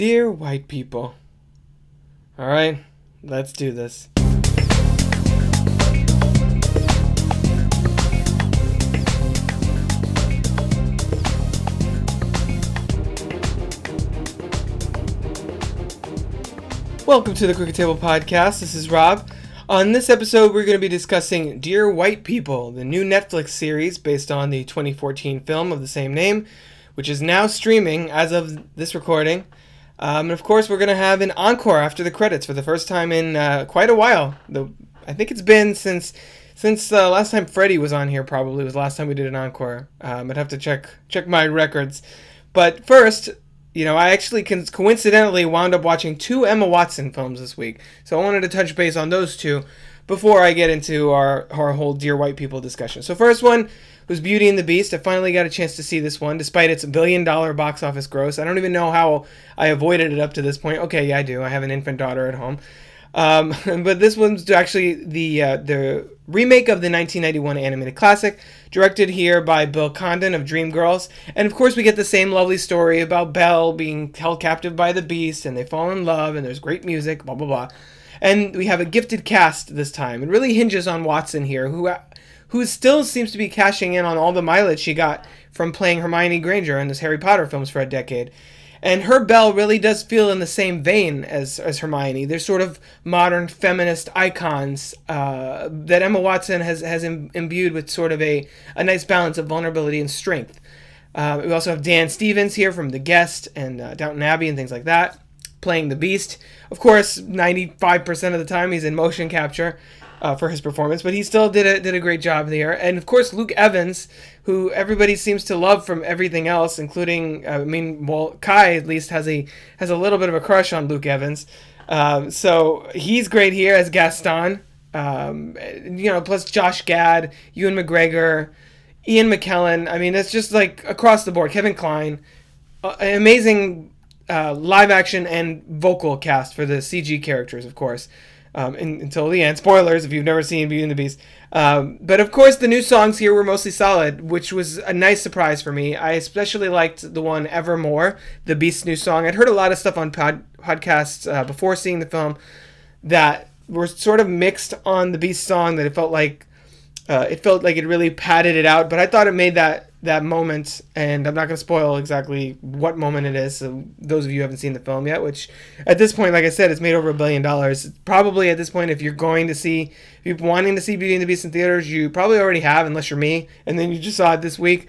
Dear white people. Alright, let's do this. Welcome to the Crooked Table Podcast. This is Rob. On this episode, we're going to be discussing Dear White People, the new Netflix series based on the 2014 film of the same name, which is now streaming as of this recording. Um, and of course, we're going to have an encore after the credits for the first time in uh, quite a while. The, I think it's been since since uh, last time Freddie was on here. Probably was the last time we did an encore. Um, I'd have to check check my records. But first, you know, I actually coincidentally wound up watching two Emma Watson films this week, so I wanted to touch base on those two before I get into our our whole Dear White People discussion. So first one was Beauty and the Beast. I finally got a chance to see this one, despite its billion dollar box office gross. I don't even know how I avoided it up to this point. Okay, yeah, I do. I have an infant daughter at home. Um, but this one's actually the uh, the remake of the 1991 animated classic, directed here by Bill Condon of Dreamgirls. And of course, we get the same lovely story about Belle being held captive by the beast, and they fall in love, and there's great music, blah blah blah. And we have a gifted cast this time. It really hinges on Watson here, who who still seems to be cashing in on all the mileage she got from playing Hermione Granger in those Harry Potter films for a decade. And her Belle really does feel in the same vein as, as Hermione. They're sort of modern feminist icons uh, that Emma Watson has, has Im- imbued with sort of a, a nice balance of vulnerability and strength. Uh, we also have Dan Stevens here from The Guest and uh, Downton Abbey and things like that, playing the Beast. Of course, 95% of the time he's in motion capture uh, for his performance, but he still did a, did a great job there. And of course, Luke Evans, who everybody seems to love from everything else, including uh, I mean, well, Kai at least has a has a little bit of a crush on Luke Evans. Um, so he's great here as Gaston. Um, you know, plus Josh Gad, Ewan McGregor, Ian McKellen. I mean, it's just like across the board. Kevin Kline, uh, amazing uh, live action and vocal cast for the CG characters, of course um, in, until the end. Spoilers if you've never seen Beauty and the Beast. Um, but of course, the new songs here were mostly solid, which was a nice surprise for me. I especially liked the one Evermore, the Beast's new song. I'd heard a lot of stuff on pod- podcasts uh, before seeing the film that were sort of mixed on the Beast song, that it felt like. Uh, it felt like it really padded it out, but I thought it made that that moment, and I'm not going to spoil exactly what moment it is. So those of you haven't seen the film yet, which at this point, like I said, it's made over a billion dollars. Probably at this point, if you're going to see, if you're wanting to see Beauty and the Beast in theaters, you probably already have, unless you're me, and then you just saw it this week.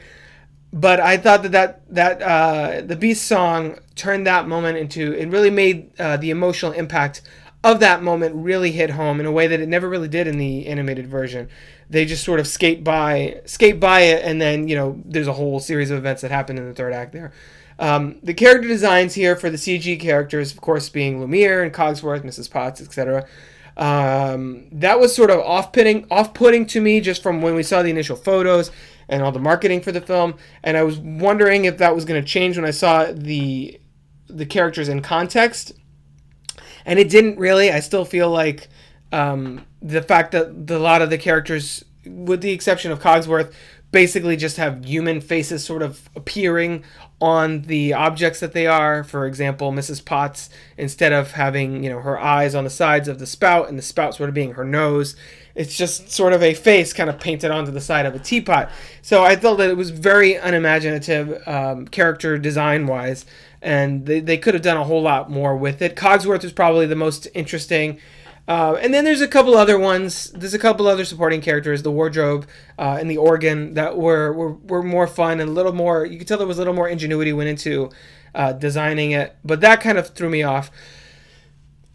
But I thought that that that uh, the Beast song turned that moment into it really made uh, the emotional impact of that moment really hit home in a way that it never really did in the animated version. They just sort of skate by, skate by it, and then you know there's a whole series of events that happen in the third act there. Um, the character designs here for the CG characters, of course, being Lumiere and Cogsworth, Mrs. Potts, etc. Um, that was sort of off-putting, off-putting to me just from when we saw the initial photos and all the marketing for the film, and I was wondering if that was going to change when I saw the the characters in context and it didn't really. I still feel like um, the fact that the, a lot of the characters, with the exception of Cogsworth, basically just have human faces sort of appearing on the objects that they are. For example, Mrs. Potts, instead of having you know her eyes on the sides of the spout and the spout sort of being her nose, it's just sort of a face kind of painted onto the side of a teapot. So I thought that it was very unimaginative um, character design wise and they, they could have done a whole lot more with it. Cogsworth is probably the most interesting. Uh, and then there's a couple other ones. There's a couple other supporting characters, the wardrobe uh, and the organ, that were, were were more fun and a little more. You could tell there was a little more ingenuity went into uh, designing it, but that kind of threw me off.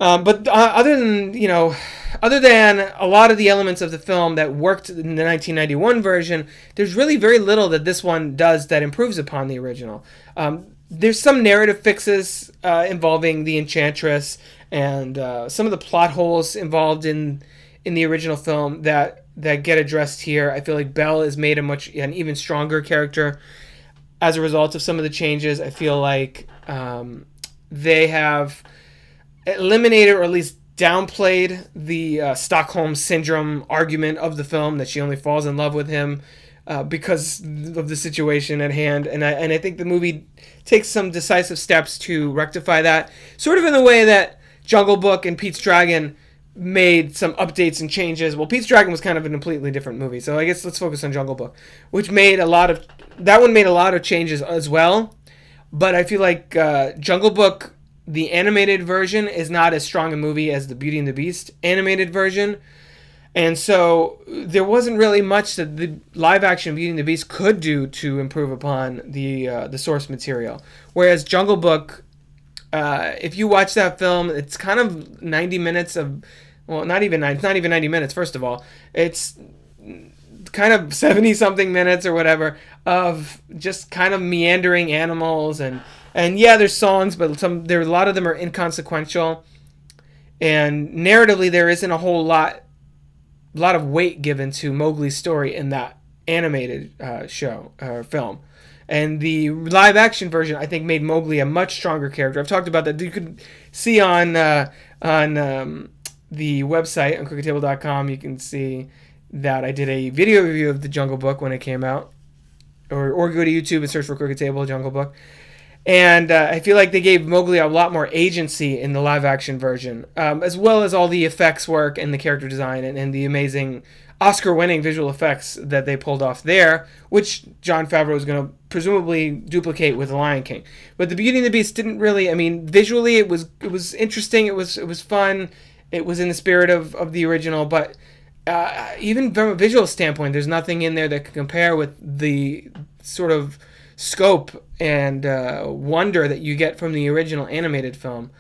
Um, but uh, other than you know, other than a lot of the elements of the film that worked in the 1991 version, there's really very little that this one does that improves upon the original. Um, there's some narrative fixes uh, involving the enchantress and uh, some of the plot holes involved in in the original film that that get addressed here. I feel like Belle is made a much an even stronger character as a result of some of the changes. I feel like um, they have eliminated or at least downplayed the uh, Stockholm syndrome argument of the film that she only falls in love with him uh, because of the situation at hand. And I and I think the movie takes some decisive steps to rectify that, sort of in the way that Jungle Book and Pete's Dragon made some updates and changes. Well, Pete's Dragon was kind of a completely different movie, so I guess let's focus on Jungle Book, which made a lot of that one made a lot of changes as well. But I feel like uh, Jungle Book, the animated version, is not as strong a movie as the Beauty and the Beast animated version. And so there wasn't really much that the live action Beauty and the Beast could do to improve upon the uh, the source material. Whereas Jungle Book, uh, if you watch that film, it's kind of 90 minutes of, well, not even it's not even 90 minutes. First of all, it's kind of 70 something minutes or whatever of just kind of meandering animals and and yeah, there's songs, but some there a lot of them are inconsequential. And narratively, there isn't a whole lot a lot of weight given to Mowgli's story in that animated uh, show or uh, film. And the live action version, I think, made Mowgli a much stronger character. I've talked about that. You can see on uh, on um, the website on crookedtable.com. You can see that I did a video review of the Jungle Book when it came out, or or go to YouTube and search for Crooked Table Jungle Book. And uh, I feel like they gave Mowgli a lot more agency in the live action version, um, as well as all the effects work and the character design and, and the amazing Oscar winning visual effects that they pulled off there, which Jon Favreau is going to presumably duplicate with The Lion King. But The Beauty and the Beast didn't really, I mean, visually it was it was interesting, it was it was fun, it was in the spirit of, of the original, but uh, even from a visual standpoint, there's nothing in there that can compare with the sort of scope and uh, wonder that you get from the original animated film.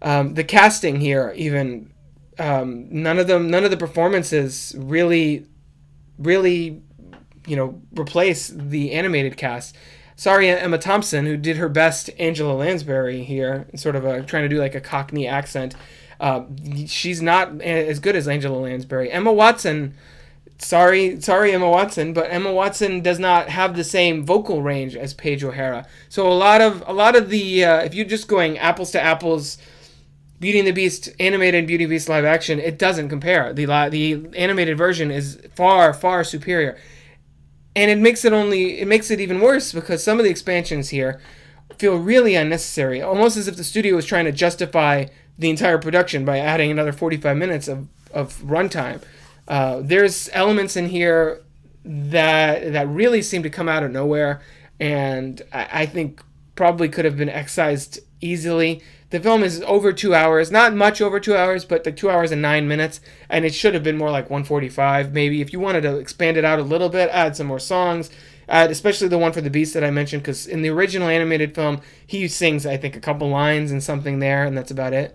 Um, the casting here, even um, none of them, none of the performances really, really, you know, replace the animated cast. Sorry, Emma Thompson, who did her best Angela Lansbury here, sort of a, trying to do like a Cockney accent. Uh, she's not as good as Angela Lansbury. Emma Watson sorry, sorry, Emma Watson, but Emma Watson does not have the same vocal range as Paige O'Hara. So a lot of a lot of the uh, if you're just going apples to apples, Beauty and the Beast animated and Beauty and Beast live action, it doesn't compare. The the animated version is far far superior, and it makes it only it makes it even worse because some of the expansions here feel really unnecessary, almost as if the studio was trying to justify the entire production by adding another 45 minutes of, of runtime. Uh, there's elements in here that that really seem to come out of nowhere, and I, I think probably could have been excised easily. The film is over two hours, not much over two hours, but the two hours and nine minutes, and it should have been more like 145 maybe. If you wanted to expand it out a little bit, add some more songs, add especially the one for the Beast that I mentioned, because in the original animated film, he sings I think a couple lines and something there, and that's about it.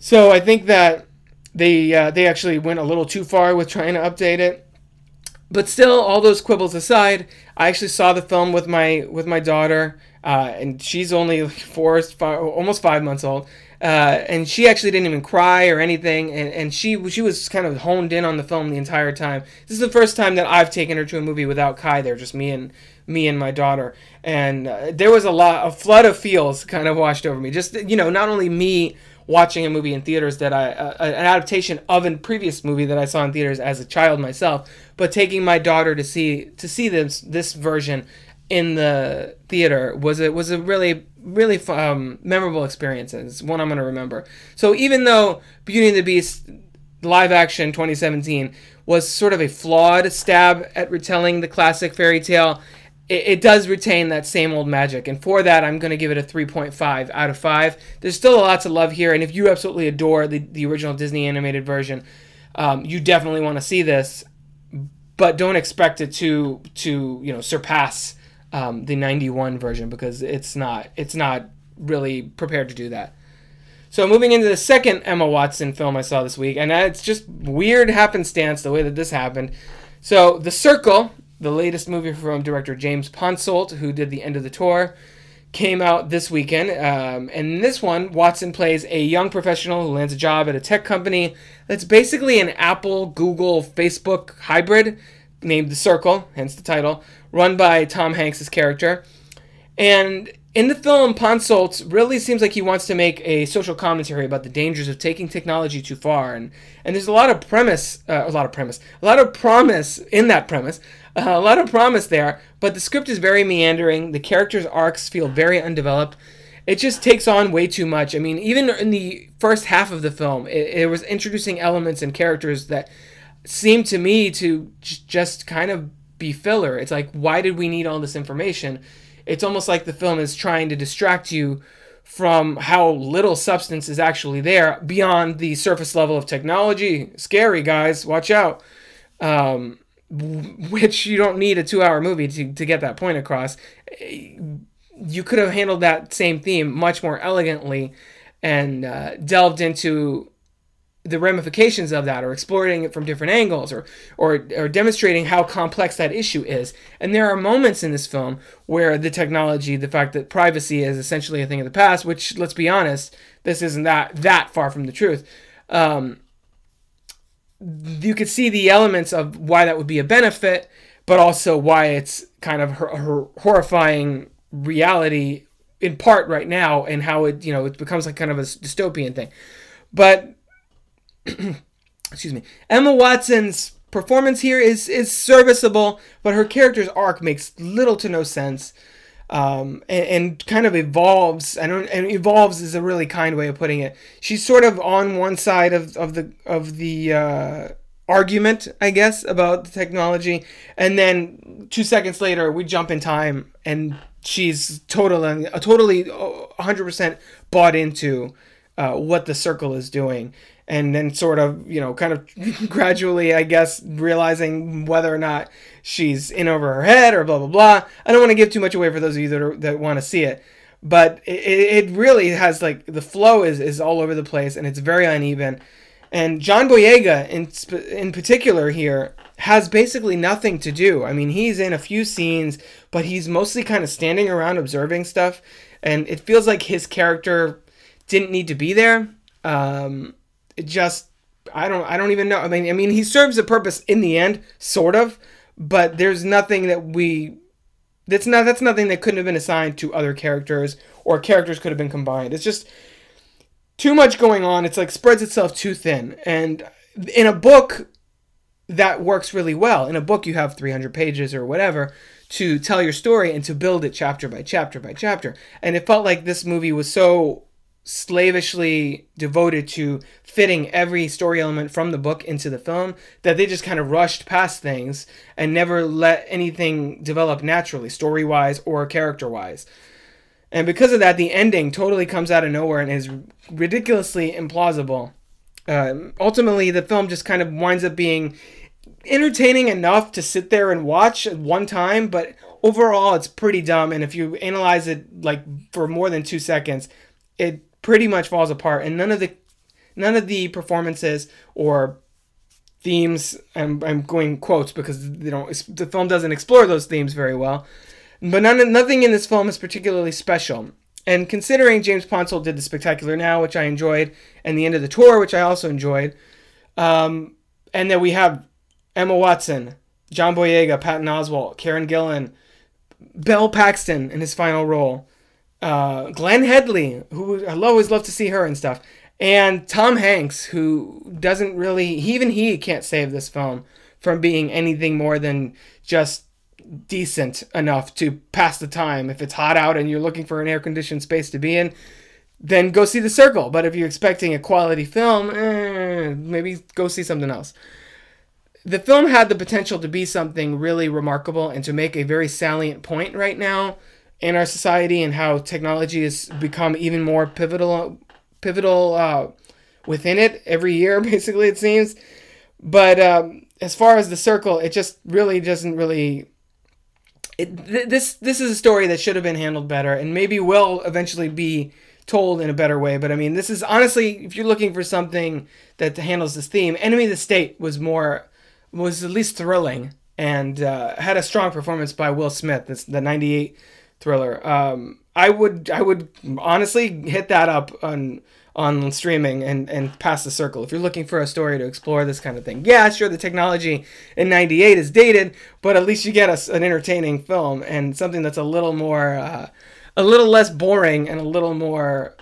So I think that they uh, they actually went a little too far with trying to update it. But still, all those quibbles aside, I actually saw the film with my with my daughter, uh, and she's only four, five, almost five months old. Uh, and she actually didn't even cry or anything, and, and she she was kind of honed in on the film the entire time. This is the first time that I've taken her to a movie without Kai there, just me and me and my daughter, and uh, there was a lot, a flood of feels kind of washed over me. Just you know, not only me watching a movie in theaters that I uh, an adaptation of a previous movie that I saw in theaters as a child myself, but taking my daughter to see to see this this version in the theater was it was a really really um, memorable experience. It's one I'm going to remember. So even though Beauty and the Beast live action 2017 was sort of a flawed stab at retelling the classic fairy tale it, it does retain that same old magic. And for that, I'm going to give it a 3.5 out of 5. There's still a lot to love here. And if you absolutely adore the, the original Disney animated version, um, you definitely want to see this. But don't expect it to to you know surpass um, the 91 version because it's not it's not really prepared to do that. So moving into the second Emma Watson film I saw this week, and it's just weird happenstance the way that this happened. So The Circle the latest movie from director James Ponsoldt, who did The End of the Tour, came out this weekend. Um, and in this one, Watson plays a young professional who lands a job at a tech company that's basically an Apple, Google, Facebook hybrid named The Circle, hence the title, run by Tom Hanks' character. And in the film, Ponsoldt really seems like he wants to make a social commentary about the dangers of taking technology too far, and and there's a lot of premise, uh, a lot of premise, a lot of promise in that premise Uh, a lot of promise there, but the script is very meandering. The characters' arcs feel very undeveloped. It just takes on way too much. I mean, even in the first half of the film, it, it was introducing elements and characters that seemed to me to j- just kind of be filler. It's like, why did we need all this information? It's almost like the film is trying to distract you from how little substance is actually there beyond the surface level of technology. Scary, guys, watch out. Um, which you don't need a two hour movie to, to get that point across. You could have handled that same theme much more elegantly and uh, delved into the ramifications of that or exploring it from different angles or, or or demonstrating how complex that issue is. And there are moments in this film where the technology the fact that privacy is essentially a thing of the past which let's be honest this isn't that that far from the truth. Um, you could see the elements of why that would be a benefit but also why it's kind of her, her horrifying reality in part right now and how it you know it becomes like kind of a dystopian thing. But excuse me, Emma Watson's performance here is is serviceable, but her character's arc makes little to no sense. Um, and, and, kind of evolves. I don't. And evolves is a really kind way of putting it. She's sort of on one side of, of the of the uh, argument, I guess, about the technology, and then two seconds later we jump in time, and she's totally, totally, hundred percent bought into uh, what the circle is doing and then sort of you know kind of gradually i guess realizing whether or not she's in over her head or blah blah blah. I don't want to give too much away for those of you that, that want to see it but it, it really has like the flow is, is all over the place and it's very uneven. And john boyega in, in particular here has basically nothing to do. I mean he's in a few scenes but he's mostly kind of standing around observing stuff and it feels like his character didn't need to be there. Um, just I don't I don't even know. I mean I mean he serves a purpose in the end, sort of, but there's nothing that we that's not that's nothing that couldn't have been assigned to other characters or characters could have been combined. It's just too much going on. It's like spreads itself too thin. And in a book that works really well. In a book you have 300 pages or whatever to tell your story and to build it chapter by chapter by chapter. And it felt like this movie was so slavishly devoted to fitting every story element from the book into the film that they just kind of rushed past things and never let anything develop naturally, story wise or character wise. And because of that, the ending totally comes out of nowhere and is ridiculously implausible. Um, ultimately, the film just kind of winds up being entertaining enough to sit there and watch at one time, but overall, it's pretty dumb. And if you analyze it like for more than two seconds, it pretty much falls apart, and none of the none of the performances or themes I'm, I'm going quotes because you know the film doesn't explore those themes very well but none, nothing in this film is particularly special. And considering james ponsoldt did the spectacular now which i enjoyed and the end of the tour which i also enjoyed um, and then we have emma watson john boyega patton oswalt karen gillan bill paxton in his final role uh, Glenne Headly, who I always love to see her and stuff, and Tom Hanks, who doesn't really, even he can't save this film from being anything more than just decent enough to pass the time. If it's hot out and you're looking for an air conditioned space to be in, then go see The Circle. But if you're expecting a quality film, eh, maybe go see something else. The film had the potential to be something really remarkable and to make a very salient point right now in our society and how technology has become even more pivotal pivotal uh, within it every year basically it seems. But um, as far as the circle it just really doesn't really it, th- this this is a story that should have been handled better and maybe will eventually be told in a better way. But i mean this is honestly if you're looking for something that handles this theme enemy of the state was more was at least thrilling and uh, had a strong performance by will smith this, the 98 thriller. Um, I would I would honestly hit that up on on streaming and and pass the circle if you're looking for a story to explore this kind of thing. Yeah, sure, the technology in '98 is dated, but at least you get a, an entertaining film and something that's a little more uh, a little less boring and a little more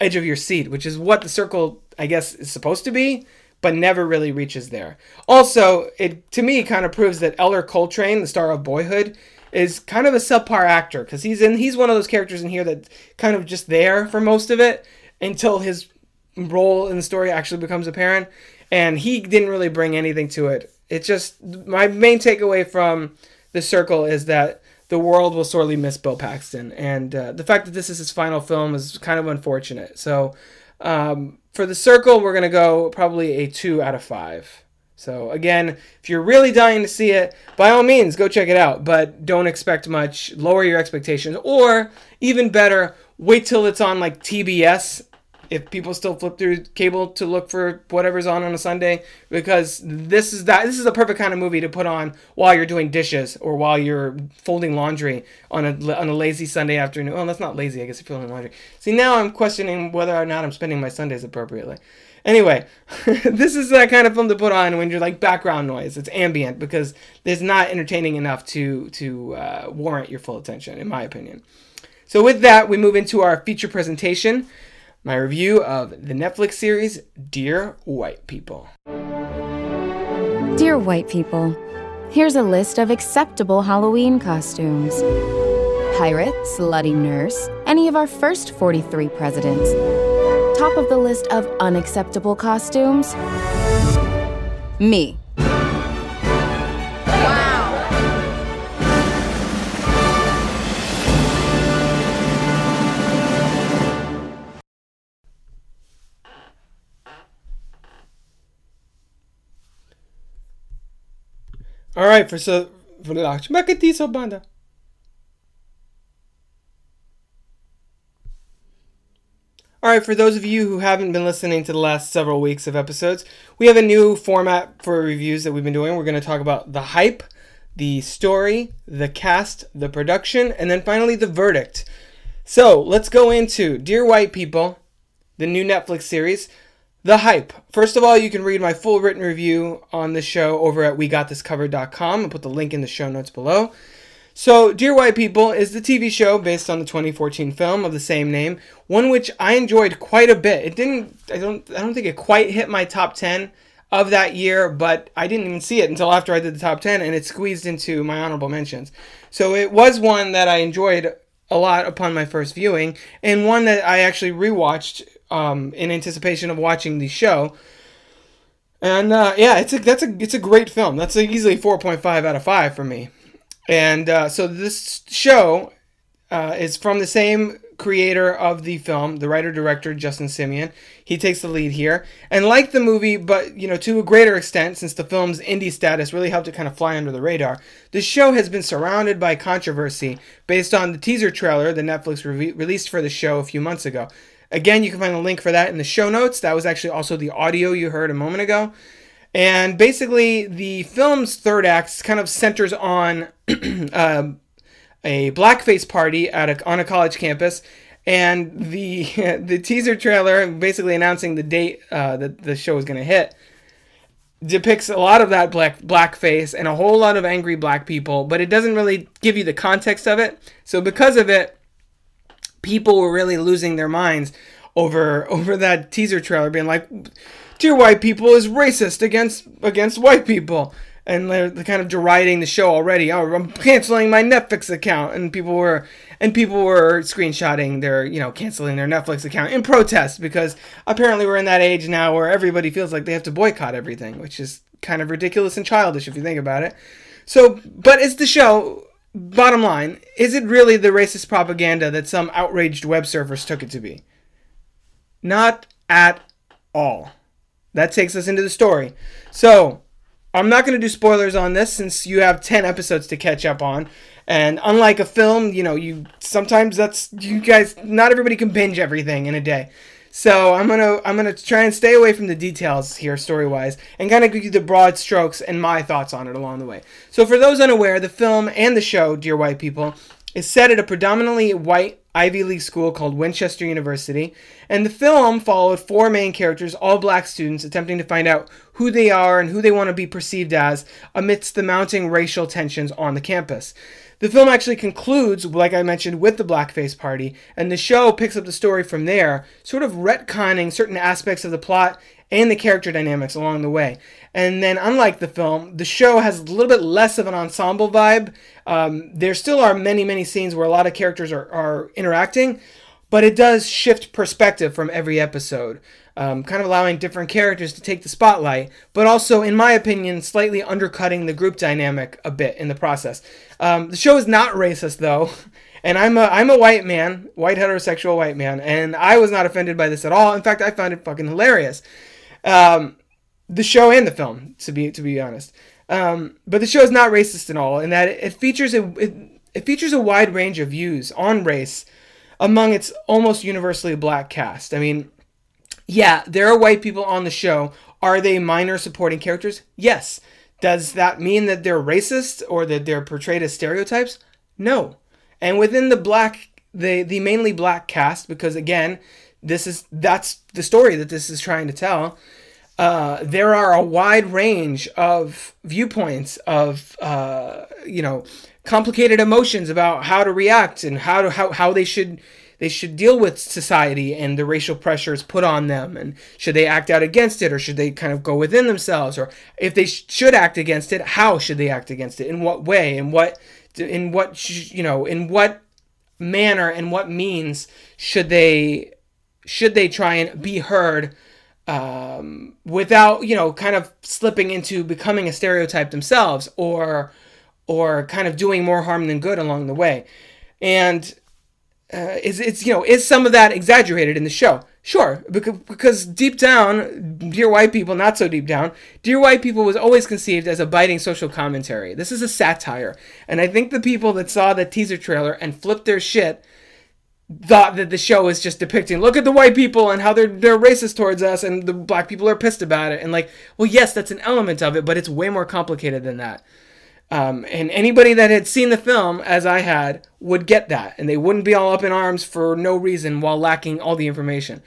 edge of your seat, which is what the circle I guess is supposed to be. but never really reaches there. Also, it to me kind of proves that Ellar Coltrane, the star of Boyhood, is kind of a subpar actor because he's in he's one of those characters in here that kind of just there for most of it until his role in the story actually becomes apparent and he didn't really bring anything to it. It just my main takeaway from the circle is that the world will sorely miss bill paxton and uh, the fact that this is his final film is kind of unfortunate. So um, for the circle we're going to go probably a two out of five so again, if you're really dying to see it, by all means go check it out, but don't expect much. Lower your expectations or even better, wait till it's on like TBS if people still flip through cable to look for whatever's on on a Sunday because this is that this is a perfect kind of movie to put on while you're doing dishes or while you're folding laundry on a on a lazy Sunday afternoon. Oh, that's not lazy. I guess you're folding laundry. See, now I'm questioning whether or not I'm spending my Sundays appropriately. Anyway, this is that kind of film to put on when you're like background noise. It's ambient because it's not entertaining enough to to uh, warrant your full attention, in my opinion. So with that, we move into our feature presentation, my review of the Netflix series Dear White People. Dear White People, here's a list of acceptable Halloween costumes. Pirate, slutty nurse, any of our first 43 presidents top of the list of unacceptable costumes? Me. All right, for so for the banda. All right, for those of you who haven't been listening to the last several weeks of episodes, we have a new format for reviews that we've been doing. We're going to talk about the hype, the story, the cast, the production, and then finally the verdict. So let's go into Dear White People, the new Netflix series. The hype. First of all, you can read my full written review on the show over at wegotThiscovered.com. I'll put the link in the show notes below. So, Dear White People is the TV show based on the 2014 film of the same name, one which I enjoyed quite a bit. It didn't I don't I don't think it quite hit my top 10 of that year, but I didn't even see it until after I did the top 10 and it squeezed into my honorable mentions. So, it was one that I enjoyed a lot upon my first viewing and one that I actually rewatched um, in anticipation of watching the show. And uh, yeah, it's a that's a it's a great film. That's a easily 4.5 out of 5 for me. And uh, so this show uh, is from the same creator of the film, the writer director Justin Simien. He takes the lead here, and like the movie, but you know to a greater extent, since the film's indie status really helped it kind of fly under the radar. The show has been surrounded by controversy based on the teaser trailer that Netflix re- released for the show a few months ago. Again, you can find a link for that in the show notes. That was actually also the audio you heard a moment ago. And basically, the film's third act kind of centers on uh, a blackface party at a, on a college campus, and the the teaser trailer, basically announcing the date uh, that the show is going to hit, depicts a lot of that black blackface and a whole lot of angry black people, but it doesn't really give you the context of it. So because of it, people were really losing their minds over over that teaser trailer, being like dear white people is racist against against white people. And they're, kind of deriding the show already. Oh i'm canceling my netflix account. And people were and people were screenshotting their you know canceling their netflix account in protest because apparently we're in that age now where everybody feels like they have to boycott everything which is kind of ridiculous and childish if you think about it. So but it's the show bottom line is it really the racist propaganda that some outraged web surfers took it to be? Not at all that takes us into the story. So, I'm not going to do spoilers on this since you have 10 episodes to catch up on. And unlike a film, you know, you sometimes that's you guys not everybody can binge everything in a day. So, I'm going to I'm going to try and stay away from the details here story-wise and kind of give you the broad strokes and my thoughts on it along the way. So, for those unaware, the film and the show Dear White People is set at a predominantly white Ivy League school called Winchester University, and the film followed four main characters, all black students, attempting to find out who they are and who they want to be perceived as amidst the mounting racial tensions on the campus. The film actually concludes, like I mentioned, with the blackface party, and the show picks up the story from there, sort of retconning certain aspects of the plot and the character dynamics along the way. And then, unlike the film, the show has a little bit less of an ensemble vibe. Um, there still are many, many scenes where a lot of characters are, are interacting, but it does shift perspective from every episode, um, kind of allowing different characters to take the spotlight, but also, in my opinion, slightly undercutting the group dynamic a bit in the process. Um, the show is not racist, though. And I'm a I'm a white man, white heterosexual white man, and I was not offended by this at all. In fact, I found it fucking hilarious. Um, the show and the film, to be to be honest. Um, but the show is not racist at all, in that it features a it, it features a wide range of views on race among its almost universally black cast. I mean, yeah, there are white people on the show. Are they minor supporting characters? Yes. Does that mean that they're racist or that they're portrayed as stereotypes? No. And within the black the the mainly black cast because again, this is that's the story that this is trying to tell. Uh, there are a wide range of viewpoints of uh, you know complicated emotions about how to react and how to how, how they should they should deal with society and the racial pressures put on them and should they act out against it or should they kind of go within themselves or if they sh- should act against it how should they act against it? In what way? In what in what you know in what manner and what means should they should they try and be heard um, without you know kind of slipping into becoming a stereotype themselves or or kind of doing more harm than good along the way and uh, is it's you know is some of that exaggerated in the show Sure, because, because deep down, Dear White People, not so deep down, Dear White People was always conceived as a biting social commentary. This is a satire. And I think the people that saw the teaser trailer and flipped their shit thought that the show is just depicting look at the white people and how they're they're racist towards us and the black people are pissed about it and like well yes that's an element of it but it's way more complicated than that um, and anybody that had seen the film, as I had, would get that, and they wouldn't be all up in arms for no reason while lacking all the information.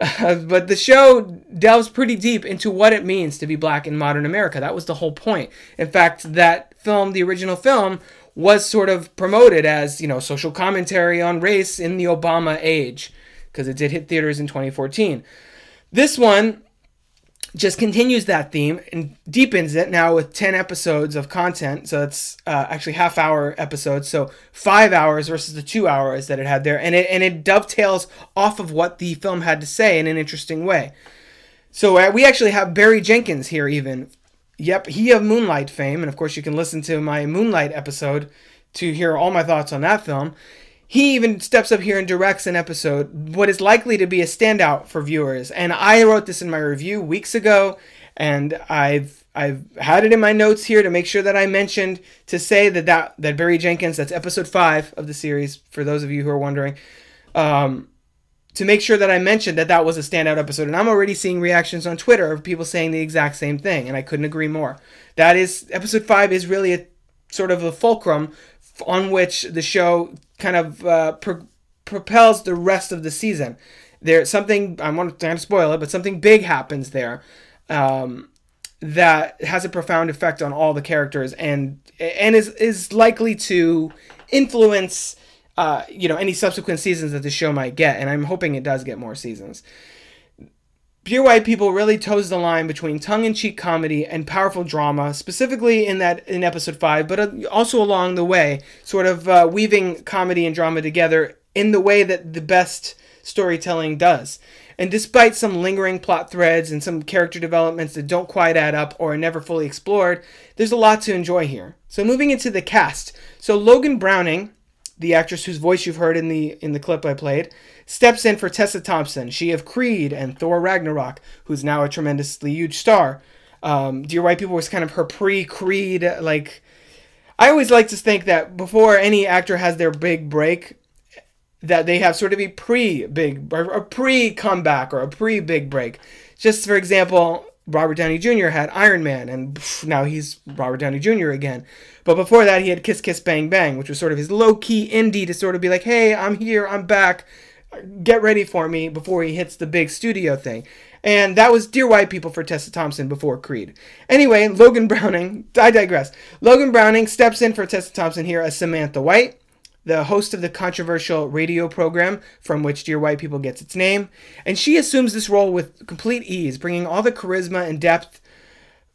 Uh, but the show delves pretty deep into what it means to be black in modern America. That was the whole point. In fact, that film, the original film, was sort of promoted as, you know, social commentary on race in the Obama age, because it did hit theaters in 2014. This one just continues that theme and deepens it now with 10 episodes of content. So it's uh, actually half hour episodes. So five hours versus the two hours that it had there. And it, and it dovetails off of what the film had to say in an interesting way. So uh, we actually have Barry Jenkins here, even. Yep, he of Moonlight fame. And of course, you can listen to my Moonlight episode to hear all my thoughts on that film. He even steps up here and directs an episode, what is likely to be a standout for viewers. And I wrote this in my review weeks ago, and I've I've had it in my notes here to make sure that I mentioned to say that that, that Barry Jenkins, that's episode five of the series, for those of you who are wondering, um, to make sure that I mentioned that that was a standout episode. And I'm already seeing reactions on Twitter of people saying the exact same thing, and I couldn't agree more. That is, episode five is really a sort of a fulcrum on which the show kind of uh, pro- propels the rest of the season. There's something I'm not going to spoil it, but something big happens there um, that has a profound effect on all the characters and and is is likely to influence uh, you know any subsequent seasons that the show might get. And I'm hoping it does get more seasons. Dear White People really toes the line between tongue-in-cheek comedy and powerful drama, specifically in that in episode five, but uh, also along the way, sort of uh, weaving comedy and drama together in the way that the best storytelling does. And despite some lingering plot threads and some character developments that don't quite add up or are never fully explored, there's a lot to enjoy here. So moving into the cast, so Logan Browning, the actress whose voice you've heard in the in the clip I played steps in for Tessa Thompson, she of Creed and Thor Ragnarok, who's now a tremendously huge star. Um, Dear White People was kind of her pre-Creed, like. I always like to think that before any actor has their big break, that they have sort of a pre-big, or a pre-comeback or a pre-big break. Just for example, Robert Downey Jr. had Iron Man, and now he's Robert Downey Jr. again. But before that, he had Kiss Kiss Bang Bang, which was sort of his low key indie to sort of be like, hey, I'm here, I'm back get ready for me before he hits the big studio thing. And that was Dear White People for Tessa Thompson before Creed. Anyway, Logan Browning, I digress. Logan Browning steps in for Tessa Thompson here as Samantha White. The host of the controversial radio program from which Dear White People gets its name, and she assumes this role with complete ease, bringing all the charisma and depth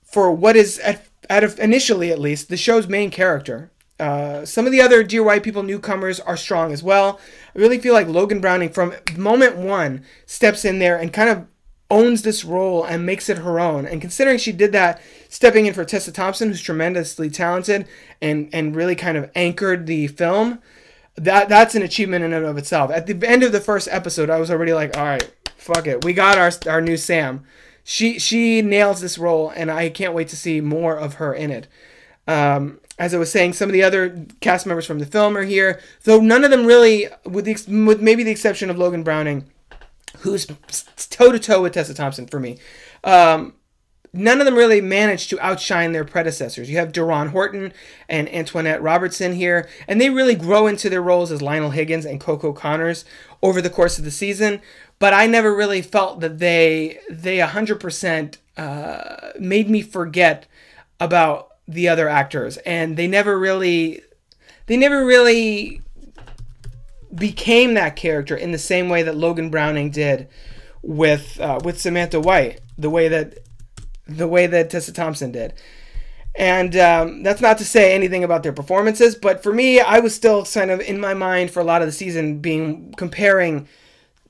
for what is, at, at initially at least, the show's main character. Uh, some of the other Dear White People newcomers are strong as well. I really feel like Logan Browning, from moment one, steps in there and kind of owns this role and makes it her own. And considering she did that, stepping in for Tessa Thompson, who's tremendously talented and and really kind of anchored the film, that that's an achievement in and of itself. At the end of the first episode, I was already like, all right, fuck it, we got our our new Sam. She she nails this role, and I can't wait to see more of her in it. Um, as I was saying, some of the other cast members from the film are here, though none of them really, with the with maybe the exception of Logan Browning, who's toe to toe with Tessa Thompson for me. Um, none of them really managed to outshine their predecessors. You have Deron Horton and Antoinette Robertson here, and they really grow into their roles as Lionel Higgins and Coco Connors over the course of the season. But I never really felt that they they 100% uh, made me forget about the other actors, and they never really they never really became that character in the same way that Logan Browning did with uh, with Samantha White, the way that the way that Tessa Thompson did. And um, that's not to say anything about their performances, but for me, I was still kind of in my mind for a lot of the season being comparing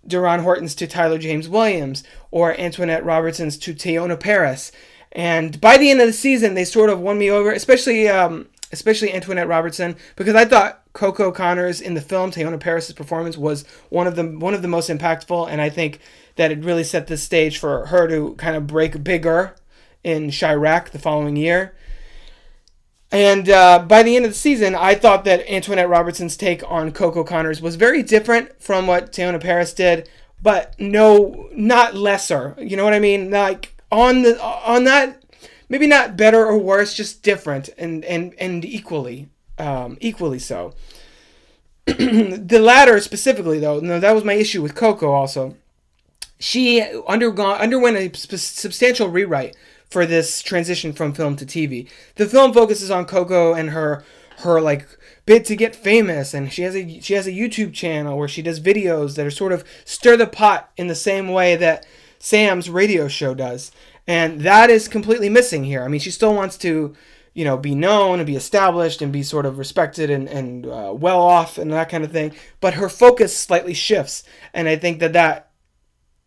Deron Horton's to Tyler James Williams or Antoinette Robertson's to Teyonah Parris. And by the end of the season, they sort of won me over, especially um, especially Antoinette Robertson, because I thought Coco Connors in the film, Teyonah Parris's performance was one of the one of the most impactful, and I think that it really set the stage for her to kind of break bigger in Chi-Raq the following year. And uh, by the end of the season, I thought that Antoinette Robertson's take on Coco Connors was very different from what Teyonah Parris did, but no, not lesser. You know what I mean? Like on the on that, maybe not better or worse, just different and and and equally, um, equally so. the latter specifically, though, no, that was my issue with Coco. Also, she undergone underwent a substantial rewrite for this transition from film to TV. The film focuses on Coco and her her like bid to get famous and she has a she has a YouTube channel where she does videos that are sort of stir the pot in the same way that Sam's radio show does. And that is completely missing here. I mean, she still wants to, you know, be known and be established and be sort of respected and, and uh, well off and that kind of thing. But her focus slightly shifts. And I think that that,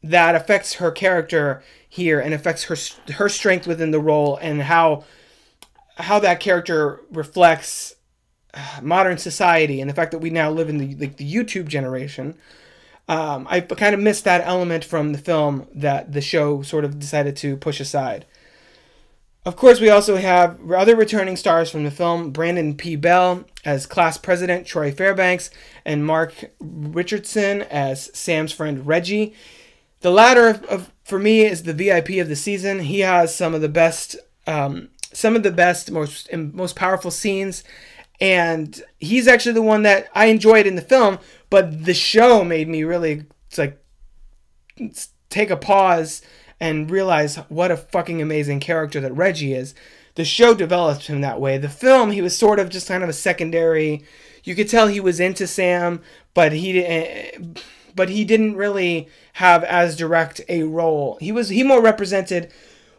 that affects her character here and affects her her strength within the role and how how that character reflects uh, modern society and the fact that we now live in the like the YouTube generation. Um, I kind of missed that element from the film that the show sort of decided to push aside. Of course, we also have other returning stars from the film Brandon P. Bell as class president Troy Fairbanks and Marque Richardson as Sam's friend Reggie. The latter, of, of, for me, is the VIP of the season. He has some of the best, um, some of the best, most most powerful scenes, and he's actually the one that I enjoyed in the film. But the show made me really like take a pause and realize what a fucking amazing character that Reggie is. The show developed him that way. The film, he was sort of just kind of a secondary. You could tell he was into Sam, but he didn't but he didn't really have as direct a role. He was he more represented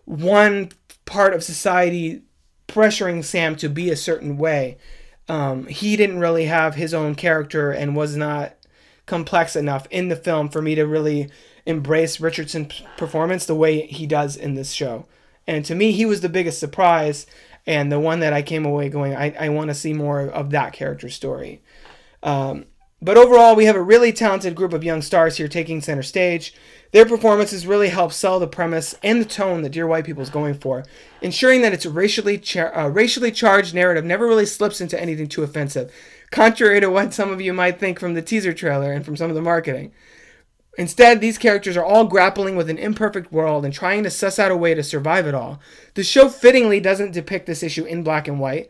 one part of society pressuring Sam to be a certain way. Um, he didn't really have his own character and was not complex enough in the film for me to really embrace Richardson's performance the way he does in this show. And to me, he was the biggest surprise and the one that I came away going, I, I want to see more of that character story. Um, but overall, we have a really talented group of young stars here taking center stage. Their performances really help sell the premise and the tone that Dear White People is going for, ensuring that its racially char- uh, racially charged narrative never really slips into anything too offensive, contrary to what some of you might think from the teaser trailer and from some of the marketing. Instead, these characters are all grappling with an imperfect world and trying to suss out a way to survive it all. The show fittingly doesn't depict this issue in black and white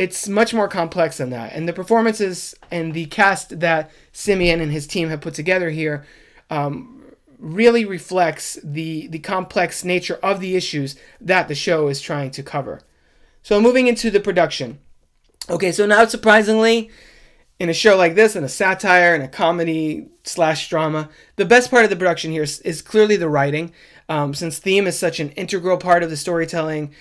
it's much more complex than that. And the performances and the cast that Simien and his team have put together here um, really reflects the the complex nature of the issues that the show is trying to cover. So moving into the production. Okay, so not surprisingly, in a show like this, in a satire and a comedy slash drama, the best part of the production here is, is clearly the writing. Um, since theme is such an integral part of the storytelling,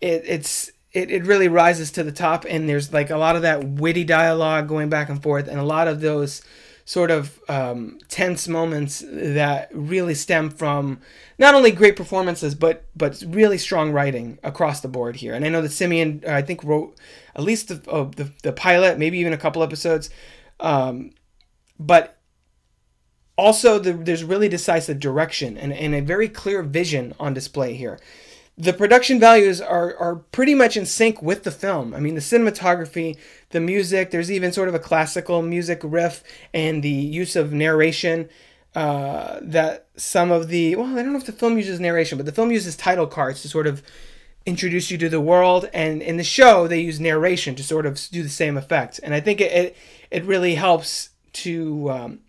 it, it's it, it really rises to the top, and there's like a lot of that witty dialogue going back and forth, and a lot of those sort of um, tense moments that really stem from not only great performances but but really strong writing across the board here. And I know that Simien I think wrote at least the uh, the, the, pilot, maybe even a couple episodes, um, but also the, there's really decisive direction and, and a very clear vision on display here the production values are are pretty much in sync with the film. I mean, the cinematography, the music. There's even sort of a classical music riff and the use of narration. Uh, that some of the well, I don't know if the film uses narration, but the film uses title cards to sort of introduce you to the world, and in the show they use narration to sort of do the same effect. And I think it it, it really helps to um,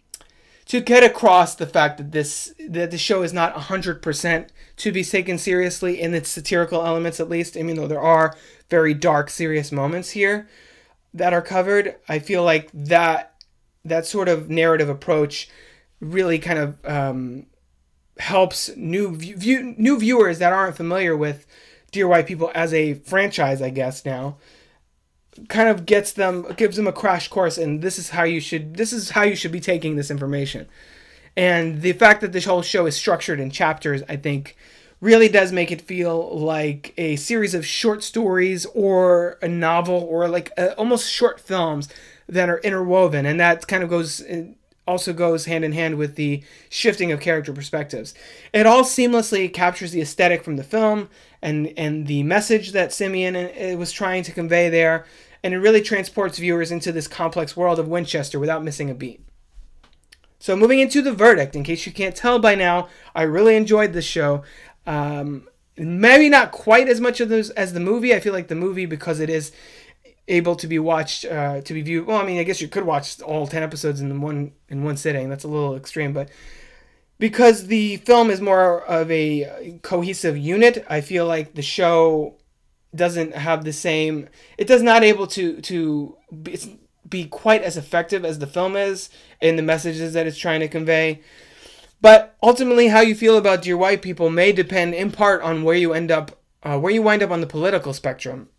to get across the fact that this that the show is not 100% to be taken seriously in its satirical elements at least I mean though there are very dark serious moments here that are covered I feel like that that sort of narrative approach really kind of um, helps new view, new viewers that aren't familiar with Dear White People as a franchise I guess now kind of gets them gives them a crash course and this is how you should this is how you should be taking this information and the fact that this whole show is structured in chapters i think really does make it feel like a series of short stories or a novel or like a, almost short films that are interwoven and that kind of goes also goes hand in hand with the shifting of character perspectives. It all seamlessly captures the aesthetic from the film and and the message that Simien uh, was trying to convey there and it really transports viewers into this complex world of Winchester without missing a beat. So, moving into the verdict, in case you can't tell by now, I really enjoyed this show. Um, maybe not quite as much of those as the movie. I feel like the movie, because it is able to be watched, uh, to be viewed. Well, I mean, I guess you could watch all ten episodes in one in one sitting. That's a little extreme, but because the film is more of a cohesive unit, I feel like the show doesn't have the same it does not able to to be, be quite as effective as the film is in the messages that it's trying to convey. But ultimately how you feel about dear white people may depend in part on where you end up uh, where you wind up on the political spectrum.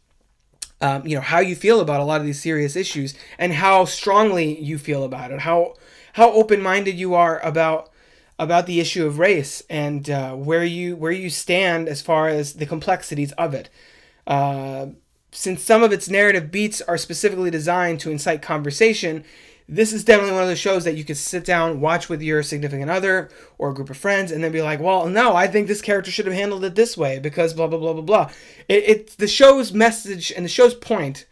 Um, you know how you feel about a lot of these serious issues and how strongly you feel about it. How how open-minded you are about about the issue of race and uh, where you where you stand as far as the complexities of it. Uh, since some of its narrative beats are specifically designed to incite conversation, this is definitely one of those shows that you could sit down, watch with your significant other or a group of friends, and then be like, "Well, no, I think this character should have handled it this way because blah blah blah blah blah." It, it the show's message and the show's point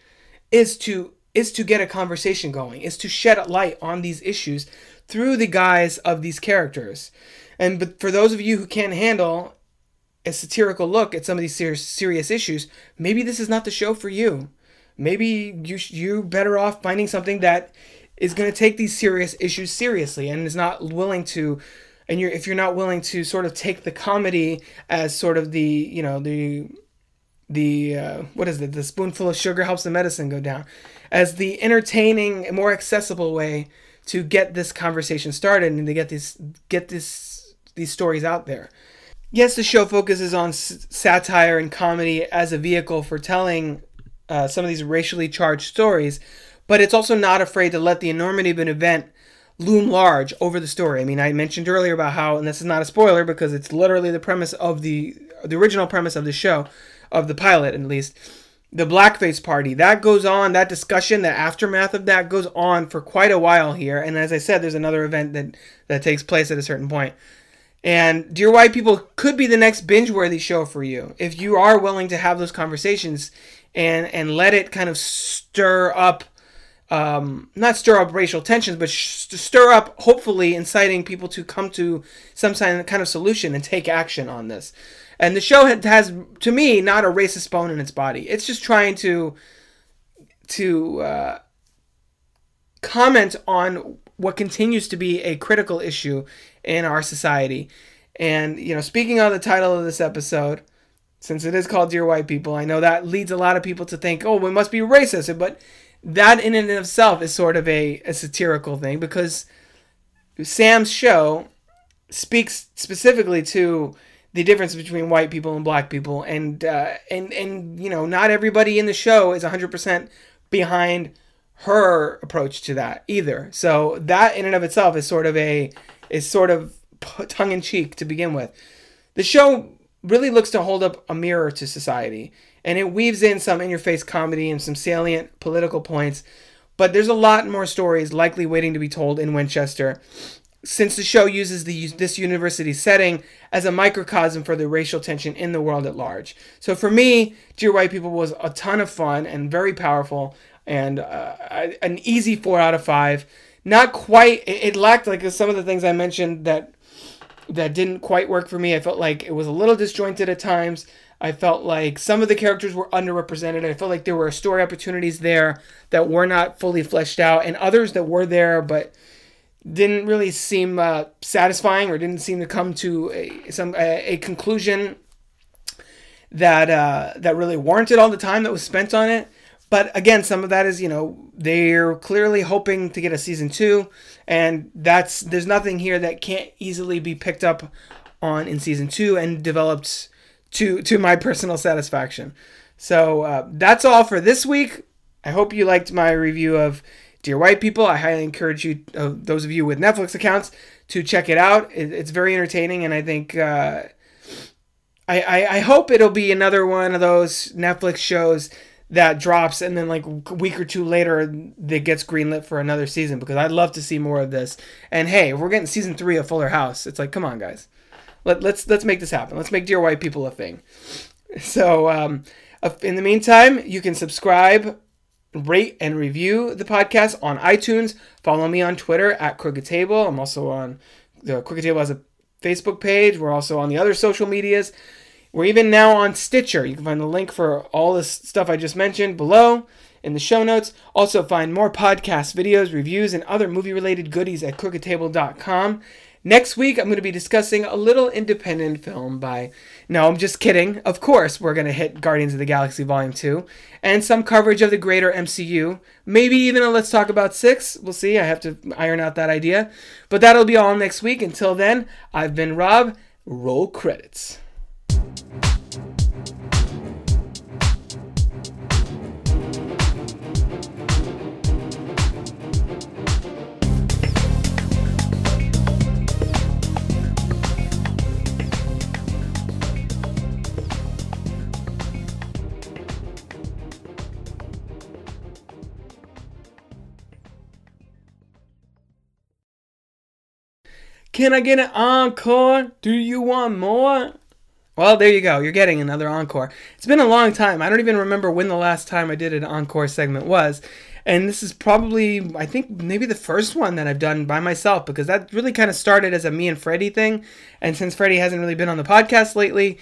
is to is to get a conversation going, is to shed light on these issues through the guise of these characters. And but for those of you who can't handle a satirical look at some of these serious, serious issues, maybe this is not the show for you. Maybe you you're better off finding something that is going to take these serious issues seriously and is not willing to and you're if you're not willing to sort of take the comedy as sort of the you know the the uh, what is it the spoonful of sugar helps the medicine go down as the entertaining more accessible way to get this conversation started and to get these get this these stories out there yes, the show focuses on s- satire and comedy as a vehicle for telling uh, some of these racially charged stories, but it's also not afraid to let the enormity of an event loom large over the story. I mean, I mentioned earlier about how, and this is not a spoiler because it's literally the premise of the the original premise of the show, of the pilot at least. The blackface party that goes on. That discussion, the aftermath of that goes on for quite a while here. And as I said, there's another event that that takes place at a certain point. And Dear White People could be the next binge worthy show for you if you are willing to have those conversations and and let it kind of stir up um, not stir up racial tensions, but sh- stir up, hopefully, inciting people to come to some kind of solution and take action on this. And the show has, to me, not a racist bone in its body. It's just trying to to uh, comment on what continues to be a critical issue in our society. And, you know, speaking on the title of this episode, since it is called Dear White People, I know that leads a lot of people to think, oh, we must be racist. But that in and of itself is sort of a, a satirical thing because Sam's show speaks specifically to the difference between white people and black people, and uh, and and you know, not everybody in the show is 100% behind her approach to that either. So that in and of itself is sort of a is sort of tongue in cheek to begin with. The show really looks to hold up a mirror to society, and it weaves in some in your face comedy and some salient political points. But there's a lot more stories likely waiting to be told in Winchester since the show uses the, this university setting as a microcosm for the racial tension in the world at large. So for me, Dear White People was a ton of fun and very powerful and uh, an easy four out of five. Not quite. It, lacked like some of the things I mentioned that that didn't quite work for me. I felt like it was a little disjointed at times. I felt like some of the characters were underrepresented. I felt like there were story opportunities there that were not fully fleshed out, and others that were there but didn't really seem uh, satisfying or didn't seem to come to a, some a, a conclusion that uh, that really warranted all the time that was spent on it. But again, some of that is you know they're clearly hoping to get a season two, and that's there's nothing here that can't easily be picked up on in season two and developed to to my personal satisfaction. So uh, that's all for this week. I hope you liked my review of Dear White People. I highly encourage you, uh, those of you with Netflix accounts, to check it out. It, it's very entertaining, and I think uh, I, I, I hope it'll be another one of those Netflix shows that drops and then like a week or two later that gets greenlit for another season because I'd love to see more of this. And hey, we're getting season three of Fuller House, it's like, come on, guys, Let, let's let's make this happen. Let's make Dear White People a thing. So um, in the meantime, you can subscribe rate and review the podcast on iTunes. Follow me on Twitter at Crooked Table. I'm also on the Crooked Table has a Facebook page. We're also on the other social medias. We're even now on Stitcher. You can find the link for all this stuff I just mentioned below in the show notes. Also, find more podcast videos, reviews, and other movie related goodies at crookedtable.com. Next week, I'm going to be discussing a little independent film by. No, I'm just kidding. Of course, we're going to hit Guardians of the Galaxy Volume 2 and some coverage of the greater MCU. Maybe even a Let's Talk About 6. We'll see. I have to iron out that idea. But that'll be all next week. Until then, I've been Rob. Roll credits. Can I get an encore? Do you want more? Well, there you go. You're getting another encore. It's been a long time. I don't even remember when the last time I did an encore segment was. And this is probably, I think, maybe the first one that I've done by myself because that really kind of started as a me and Freddie thing. And since Freddie hasn't really been on the podcast lately,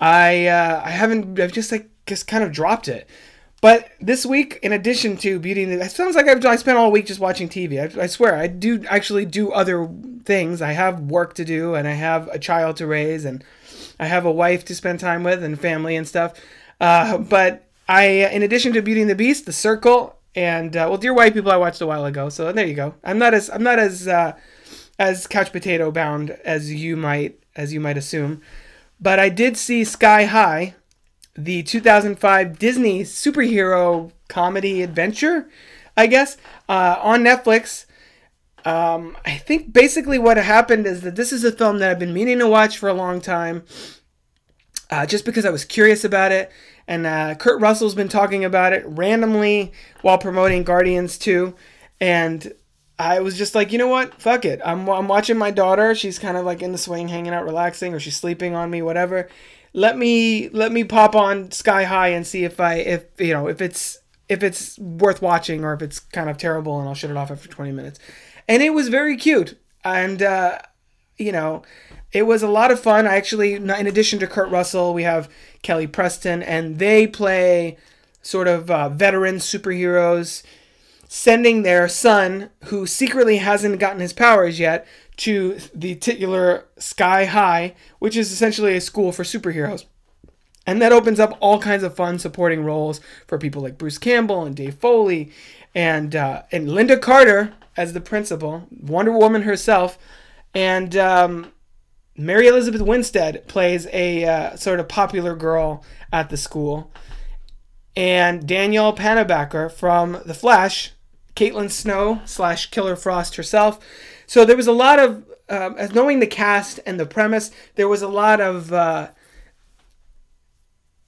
I uh, I haven't. I've just like just kind of dropped it. But this week, in addition to Beauty and the, it sounds like I've, I spent all week just watching TV. I, I, swear, I do actually do other things. I have work to do, and I have a child to raise, and I have a wife to spend time with, and family and stuff. Uh, but I, in addition to Beauty and the Beast, The Circle, and uh, well, Dear White People, I watched a while ago. So there you go. I'm not as I'm not as uh, as couch potato bound as you might as you might assume. But I did see Sky High the 2005 Disney superhero comedy adventure, I guess, uh, on Netflix. Um, I think basically what happened is that this is a film that I've been meaning to watch for a long time, uh, just because I was curious about it. And uh, Kurt Russell's been talking about it randomly while promoting Guardians 2. And I was just like, you know what? Fuck it. I'm, I'm watching my daughter. She's kind of like in the swing, hanging out, relaxing, or she's sleeping on me, whatever let me let me pop on Sky High and see if I if you know if it's if it's worth watching or if it's kind of terrible and I'll shut it off after 20 minutes. And it was very cute and uh, you know it was a lot of fun. I actually in addition to Kurt Russell, we have Kelly Preston and they play sort of uh, veteran superheroes sending their son who secretly hasn't gotten his powers yet to the titular Sky High, which is essentially a school for superheroes. And that opens up all kinds of fun supporting roles for people like Bruce Campbell and Dave Foley and uh, and Lynda Carter as the principal, Wonder Woman herself, and um, Mary Elizabeth Winstead plays a uh, sort of popular girl at the school, and Danielle Panabaker from The Flash, Caitlin Snow slash Killer Frost herself. So there was a lot of um, as knowing the cast and the premise, there was a lot of uh,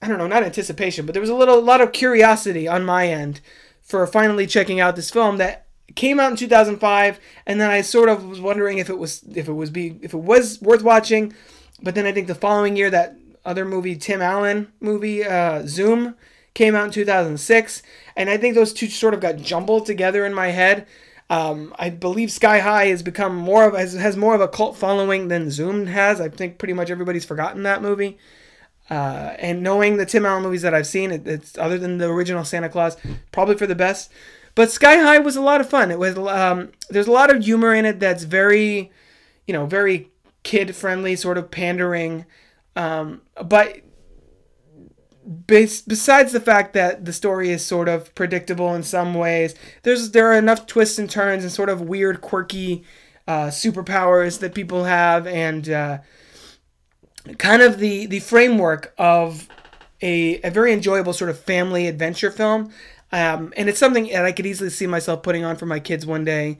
I don't know, not anticipation, but there was a little a lot of curiosity on my end for finally checking out this film that came out in 2005 and then I sort of was wondering if it was if it was be if it was worth watching. But then I think the following year that other movie Tim Allen movie uh, Zoom came out in 2006 and I think those two sort of got jumbled together in my head. Um, I believe Sky High has become more of has, has more of a cult following than Zoom has. I think pretty much everybody's forgotten that movie. Uh, and knowing the Tim Allen movies that I've seen, it, it's other than the original Santa Clause, probably for the best. But Sky High was a lot of fun. It was um, there's a lot of humor in it that's very, you know, very kid friendly, sort of pandering. Um, but bes- besides the fact that the story is sort of predictable in some ways, there's there are enough twists and turns and sort of weird, quirky uh, superpowers that people have, and uh, kind of the the framework of a, a very enjoyable sort of family adventure film. Um, and it's something that I could easily see myself putting on for my kids one day.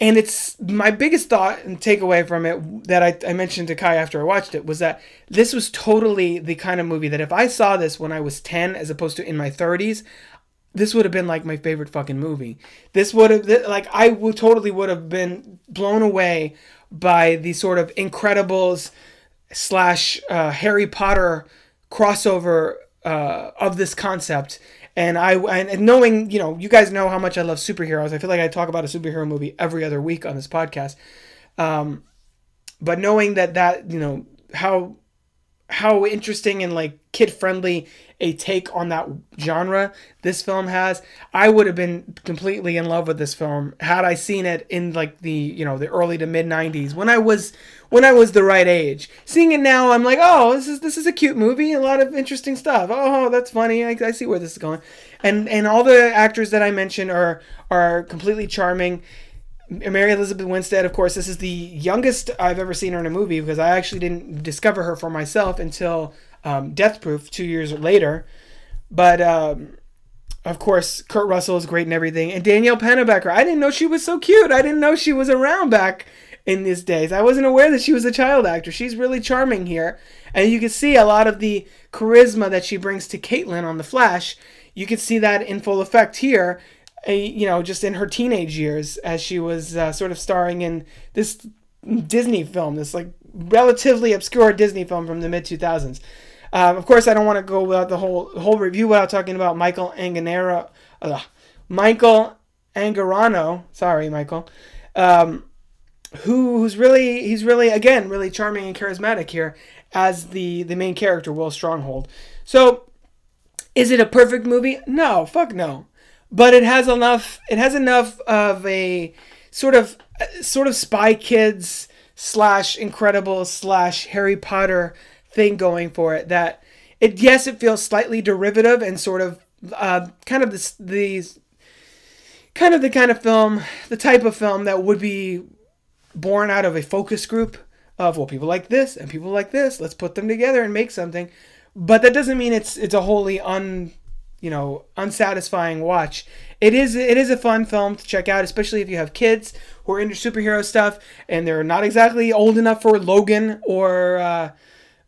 And it's my biggest thought and takeaway from it that I, I mentioned to Kai after I watched it was that this was totally the kind of movie that if I saw this when I was 10 as opposed to in my 30s, this would have been like my favorite fucking movie. This would have like I would totally would have been blown away by the sort of Incredibles slash uh, Harry Potter crossover uh, of this concept. And I and knowing you know you guys know how much I love superheroes. I feel like I talk about a superhero movie every other week on this podcast. Um, but knowing that that you know how how interesting and like kid friendly a take on that genre this film has. I would have been completely in love with this film had i seen it in like the you know the early to mid 90s when i was when i was the right age. Seeing it now i'm like oh this is this is a cute movie a lot of interesting stuff. Oh that's funny. I, I see where this is going. And and all the actors that i mentioned are are completely charming Mary Elizabeth Winstead, of course, this is the youngest I've ever seen her in a movie because I actually didn't discover her for myself until um, Death Proof two years later. But um, of course, Kurt Russell is great and everything, and Danielle Panabaker. I didn't know she was so cute. I didn't know she was around back in these days. I wasn't aware that she was a child actor. She's really charming here, and you can see a lot of the charisma that she brings to Caitlin on The Flash. You can see that in full effect here a, you know, just in her teenage years as she was uh, sort of starring in this Disney film, this like relatively obscure Disney film from the mid 2000s. Um, of course, I don't want to go without the whole whole review without talking about Michael Anganera, uh, Michael Angarano. Sorry, Michael. Um, who who's really he's really again really charming and charismatic here as the the main character Will Stronghold. So, is it a perfect movie? No, fuck no but it has enough. It has enough of a sort of sort of Spy Kids slash Incredible slash Harry Potter thing going for it. That it yes, it feels slightly derivative and sort of uh, kind of these kind of the kind of film, the type of film that would be born out of a focus group of well, people like this and people like this. Let's put them together and make something. But that doesn't mean it's it's a wholly un you know unsatisfying watch. It is it is a fun film to check out, especially if you have kids who are into superhero stuff and they're not exactly old enough for Logan or uh,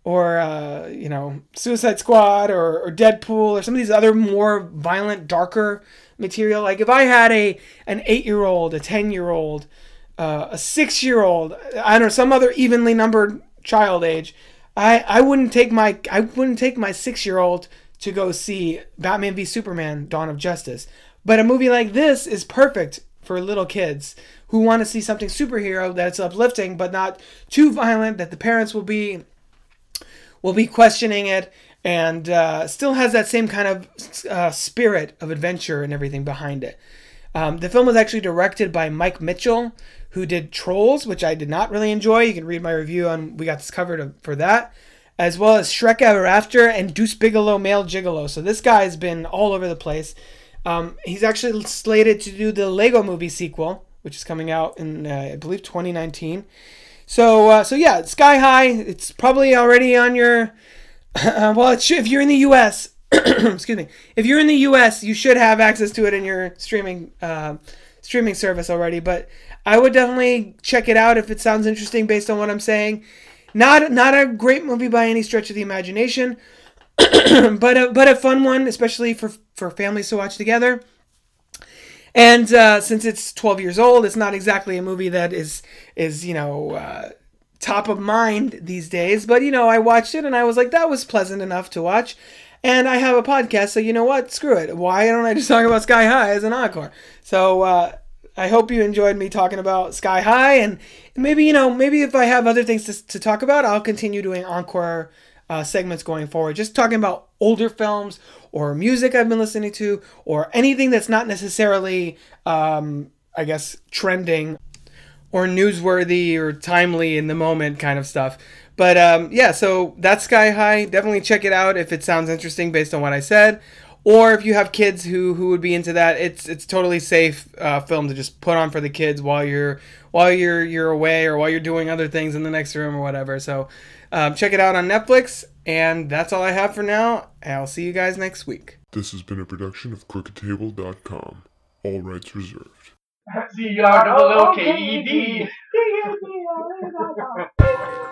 or uh, you know Suicide Squad or, or Deadpool or some of these other more violent, darker material. Like if I had a an eight year old, a ten year old, uh, a six year old, I don't know some other evenly numbered child age. I, I wouldn't take my I wouldn't take my six year old to go see Batman v Superman Dawn of Justice. But a movie like this is perfect for little kids who want to see something superhero that's uplifting but not too violent that the parents will be will be questioning it and uh, still has that same kind of uh, spirit of adventure and everything behind it. Um, the film was actually directed by Mike Mitchell, who did Trolls, which I did not really enjoy. You can read my review on We Got This Covered for that. As well as Shrek Ever After and Deuce Bigalow Male Gigolo. So this guy's been all over the place. Um, he's actually slated to do the Lego Movie sequel, which is coming out in uh, I believe 2019. So uh, so yeah, Sky High. It's probably already on your. well, if you're in the U.S. excuse me, if you're in the U.S., you should have access to it in your streaming uh, streaming service already. But I would definitely check it out if it sounds interesting based on what I'm saying. Not not a great movie by any stretch of the imagination, but a, but a fun one, especially for for families to watch together. And uh, since it's 12 years old, it's not exactly a movie that is is you know uh, top of mind these days. But you know, I watched it and I was like, that was pleasant enough to watch. And I have a podcast, so you know what? Screw it. Why don't I just talk about Sky High as an encore? So uh, I hope you enjoyed me talking about Sky High, and maybe you know, maybe if I have other things to, to talk about, I'll continue doing encore uh, segments going forward. Just talking about older films or music I've been listening to, or anything that's not necessarily, um, I guess, trending or newsworthy or timely in the moment kind of stuff. But um, yeah, so that's Sky High. Definitely check it out if it sounds interesting based on what I said or if you have kids who who would be into that, it's it's totally safe uh, film to just put on for the kids while you're while you're you're away or while you're doing other things in the next room or whatever. So um, check it out on Netflix, and that's all I have for now. I'll see you guys next week. This has been a production of CrookedTable.com. All rights reserved. C R O K E D.